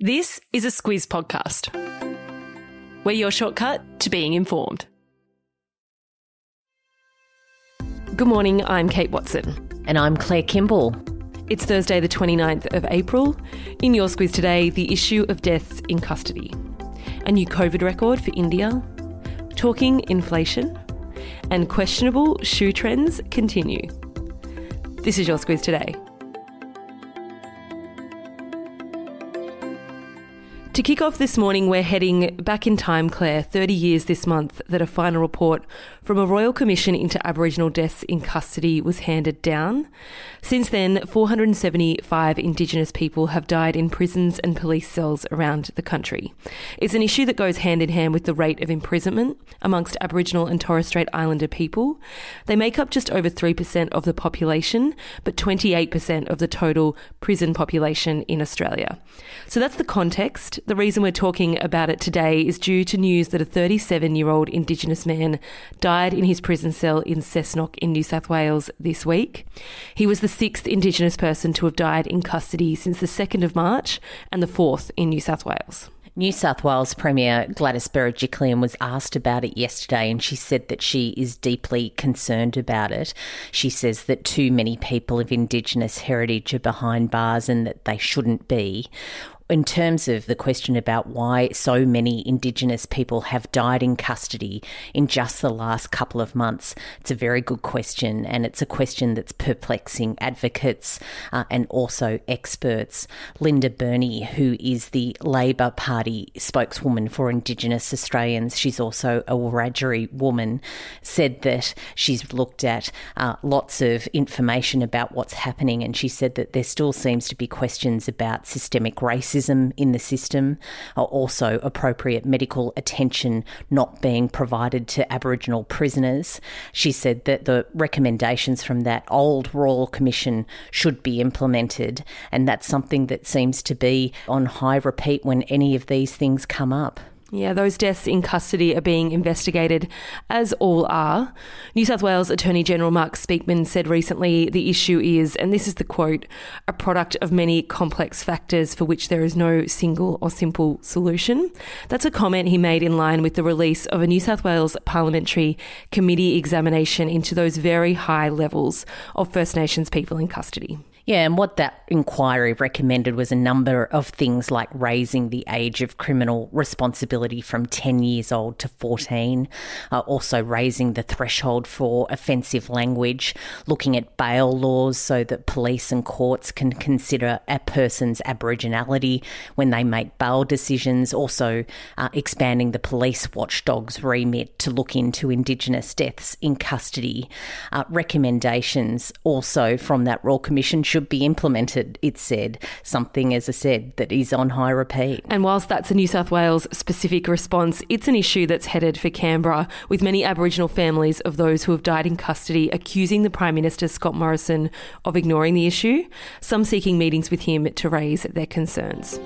This is a Squiz podcast. We're your shortcut to being informed. Good morning, I'm Kate Watson. And I'm Claire Kimball. It's Thursday, the 29th of April. In your Squiz today, the issue of deaths in custody, a new COVID record for India, talking inflation, and questionable shoe trends continue. This is your Squiz today. To kick off this morning, we're heading back in time, Claire, 30 years this month that a final report from a Royal Commission into Aboriginal deaths in custody was handed down. Since then, 475 Indigenous people have died in prisons and police cells around the country. It's an issue that goes hand in hand with the rate of imprisonment amongst Aboriginal and Torres Strait Islander people. They make up just over 3% of the population, but 28% of the total prison population in Australia. So that's the context. The reason we're talking about it today is due to news that a 37 year old Indigenous man died in his prison cell in Cessnock in New South Wales this week. He was the sixth Indigenous person to have died in custody since the 2nd of March and the fourth in New South Wales. New South Wales Premier Gladys Berejiklian was asked about it yesterday and she said that she is deeply concerned about it. She says that too many people of Indigenous heritage are behind bars and that they shouldn't be in terms of the question about why so many Indigenous people have died in custody in just the last couple of months, it's a very good question, and it's a question that's perplexing advocates uh, and also experts. Linda Burney, who is the Labor Party spokeswoman for Indigenous Australians, she's also a Wiradjuri woman, said that she's looked at uh, lots of information about what's happening, and she said that there still seems to be questions about systemic racism racism in the system, also appropriate medical attention not being provided to Aboriginal prisoners. She said that the recommendations from that old Royal Commission should be implemented, and that's something that seems to be on high repeat when any of these things come up. Yeah, those deaths in custody are being investigated, as all are. New South Wales Attorney General Mark Speakman said recently the issue is, and this is the quote, a product of many complex factors for which there is no single or simple solution. That's a comment he made in line with the release of a New South Wales Parliamentary Committee examination into those very high levels of First Nations people in custody. Yeah, and what that inquiry recommended was a number of things like raising the age of criminal responsibility from 10 years old to 14, uh, also raising the threshold for offensive language, looking at bail laws so that police and courts can consider a person's Aboriginality when they make bail decisions, also uh, expanding the police watchdog's remit to look into Indigenous deaths in custody. Uh, recommendations also from that Royal Commission should should be implemented, it said. Something, as I said, that is on high repeat. And whilst that's a New South Wales specific response, it's an issue that's headed for Canberra, with many Aboriginal families of those who have died in custody accusing the Prime Minister, Scott Morrison, of ignoring the issue, some seeking meetings with him to raise their concerns.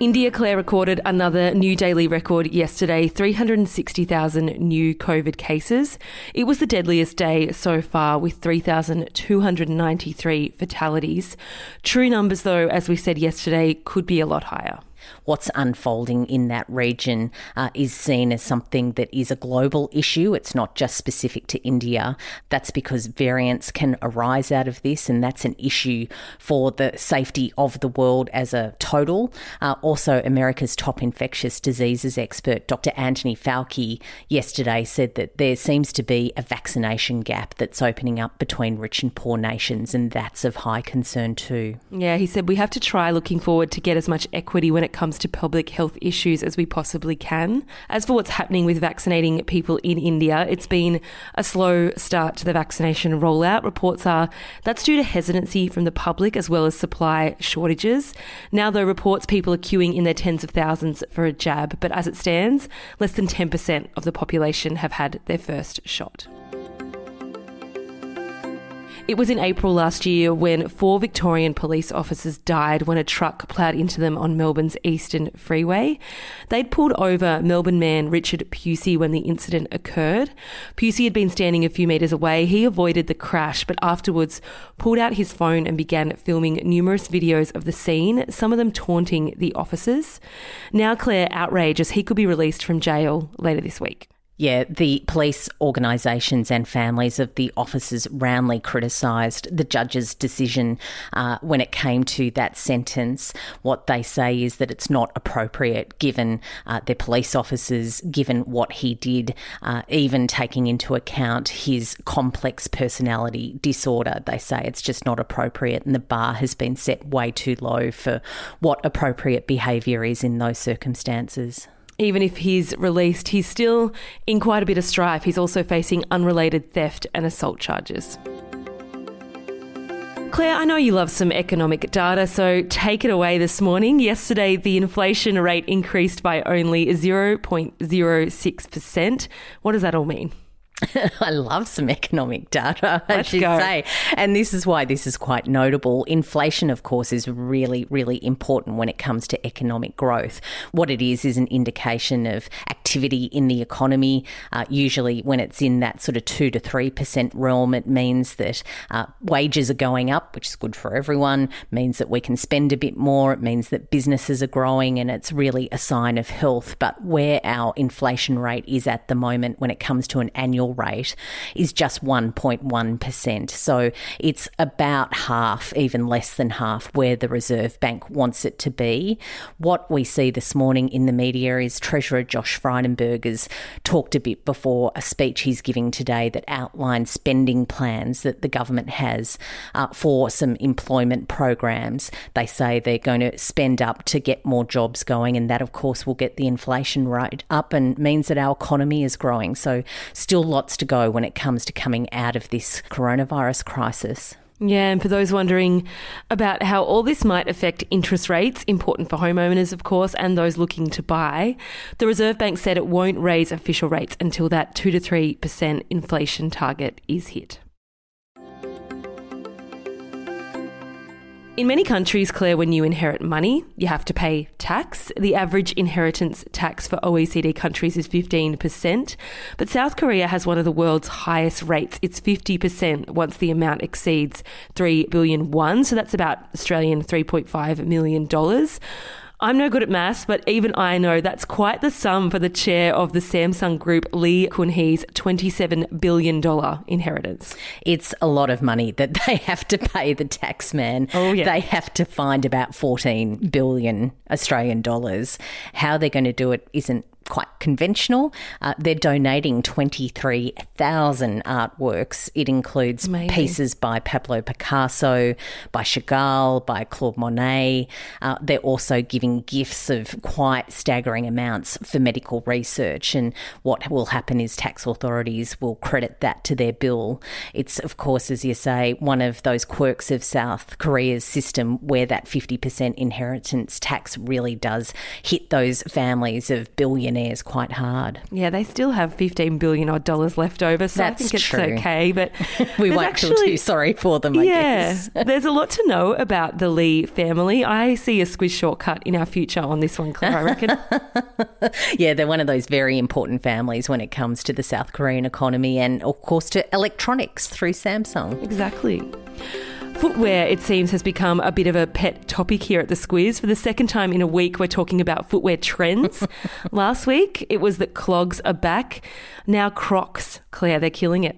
India Claire recorded another new daily record yesterday 360,000 new COVID cases. It was the deadliest day so far with 3,293 fatalities. True numbers, though, as we said yesterday, could be a lot higher what's unfolding in that region uh, is seen as something that is a global issue. It's not just specific to India. That's because variants can arise out of this, and that's an issue for the safety of the world as a total. Uh, also, America's top infectious diseases expert, Dr. Anthony Fauci, yesterday said that there seems to be a vaccination gap that's opening up between rich and poor nations, and that's of high concern too. Yeah, he said we have to try looking forward to get as much equity when it comes to public health issues as we possibly can. As for what's happening with vaccinating people in India, it's been a slow start to the vaccination rollout. Reports are that's due to hesitancy from the public as well as supply shortages. Now, though, reports people are queuing in their tens of thousands for a jab, but as it stands, less than 10% of the population have had their first shot. It was in April last year when four Victorian police officers died when a truck ploughed into them on Melbourne's Eastern Freeway. They'd pulled over Melbourne man Richard Pusey when the incident occurred. Pusey had been standing a few metres away. He avoided the crash, but afterwards pulled out his phone and began filming numerous videos of the scene, some of them taunting the officers. Now Claire outrage as he could be released from jail later this week. Yeah, the police organisations and families of the officers roundly criticised the judge's decision uh, when it came to that sentence. What they say is that it's not appropriate given uh, their police officers, given what he did, uh, even taking into account his complex personality disorder. They say it's just not appropriate, and the bar has been set way too low for what appropriate behaviour is in those circumstances even if he's released, he's still in quite a bit of strife. He's also facing unrelated theft and assault charges. Claire, I know you love some economic data, so take it away this morning. Yesterday, the inflation rate increased by only 0.06%. What does that all mean? I love some economic data, I should go. say. And this is why this is quite notable. Inflation, of course, is really, really important when it comes to economic growth. What it is is an indication of activity in the economy. Uh, usually, when it's in that sort of 2 to 3% realm, it means that uh, wages are going up, which is good for everyone, means that we can spend a bit more, it means that businesses are growing, and it's really a sign of health. But where our inflation rate is at the moment when it comes to an annual rate is just 1.1%. So it's about half, even less than half, where the Reserve Bank wants it to be. What we see this morning in the media is Treasurer Josh Frydenberg has talked a bit before a speech he's giving today that outlines spending plans that the government has uh, for some employment programs. They say they're going to spend up to get more jobs going, and that, of course, will get the inflation rate up and means that our economy is growing. So, still lots to go when it comes to coming out of this coronavirus crisis. Yeah, and for those wondering about how all this might affect interest rates, important for homeowners, of course, and those looking to buy, the Reserve Bank said it won't raise official rates until that 2 to 3% inflation target is hit. In many countries, Claire, when you inherit money, you have to pay tax. The average inheritance tax for OECD countries is 15%, but South Korea has one of the world's highest rates. It's 50% once the amount exceeds 3 billion won, so that's about Australian 3.5 million dollars. I'm no good at maths, but even I know that's quite the sum for the chair of the Samsung Group, Lee Kun Hee's $27 billion inheritance. It's a lot of money that they have to pay the tax man. Oh, yeah. They have to find about 14 billion Australian dollars. How they're going to do it isn't quite conventional. Uh, they're donating 23,000 artworks. It includes Amazing. pieces by Pablo Picasso, by Chagall, by Claude Monet. Uh, they're also giving gifts of quite staggering amounts for medical research. And what will happen is tax authorities will credit that to their bill. It's, of course, as you say, one of those quirks of South Korea's system where that 50% inheritance tax really does hit those families of billionaires billionaires quite hard. Yeah, they still have fifteen billion odd dollars left over, so That's I think it's true. okay. But we won't actually, feel too sorry for them. I yeah, guess. there's a lot to know about the Lee family. I see a squiz shortcut in our future on this one, Claire. I reckon. yeah, they're one of those very important families when it comes to the South Korean economy and, of course, to electronics through Samsung. Exactly. Footwear, it seems, has become a bit of a pet topic here at the Squiz. For the second time in a week, we're talking about footwear trends. Last week, it was that clogs are back. Now, Crocs, Claire, they're killing it.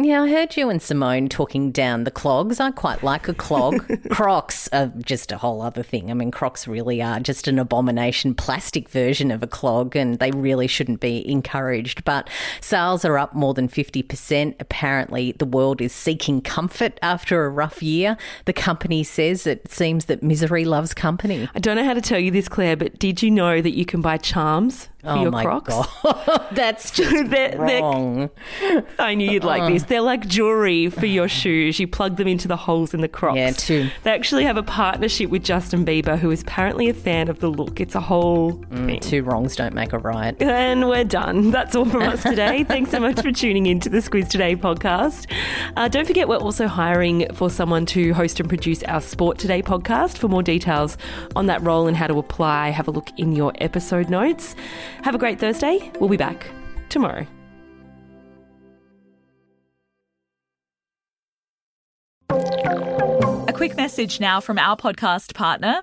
Yeah, I heard you and Simone talking down the clogs. I quite like a clog. Crocs are just a whole other thing. I mean, Crocs really are just an abomination plastic version of a clog, and they really shouldn't be encouraged. But sales are up more than 50%. Apparently, the world is seeking comfort after a rough year. The company says it seems that misery loves company. I don't know how to tell you this, Claire, but did you know that you can buy charms for oh your my Crocs. God. That's just They're- they're- wrong. I knew you'd like these. They're like jewelry for your shoes. You plug them into the holes in the Crocs. Yeah, too. They actually have a partnership with Justin Bieber, who is apparently a fan of the look. It's a whole thing. Two wrongs don't make a right. And we're done. That's all from us today. Thanks so much for tuning in to the Squiz Today podcast. Uh, don't forget, we're also hiring for someone to host and produce our Sport Today podcast. For more details on that role and how to apply, have a look in your episode notes. Have a great Thursday. We'll be back tomorrow. A quick message now from our podcast partner,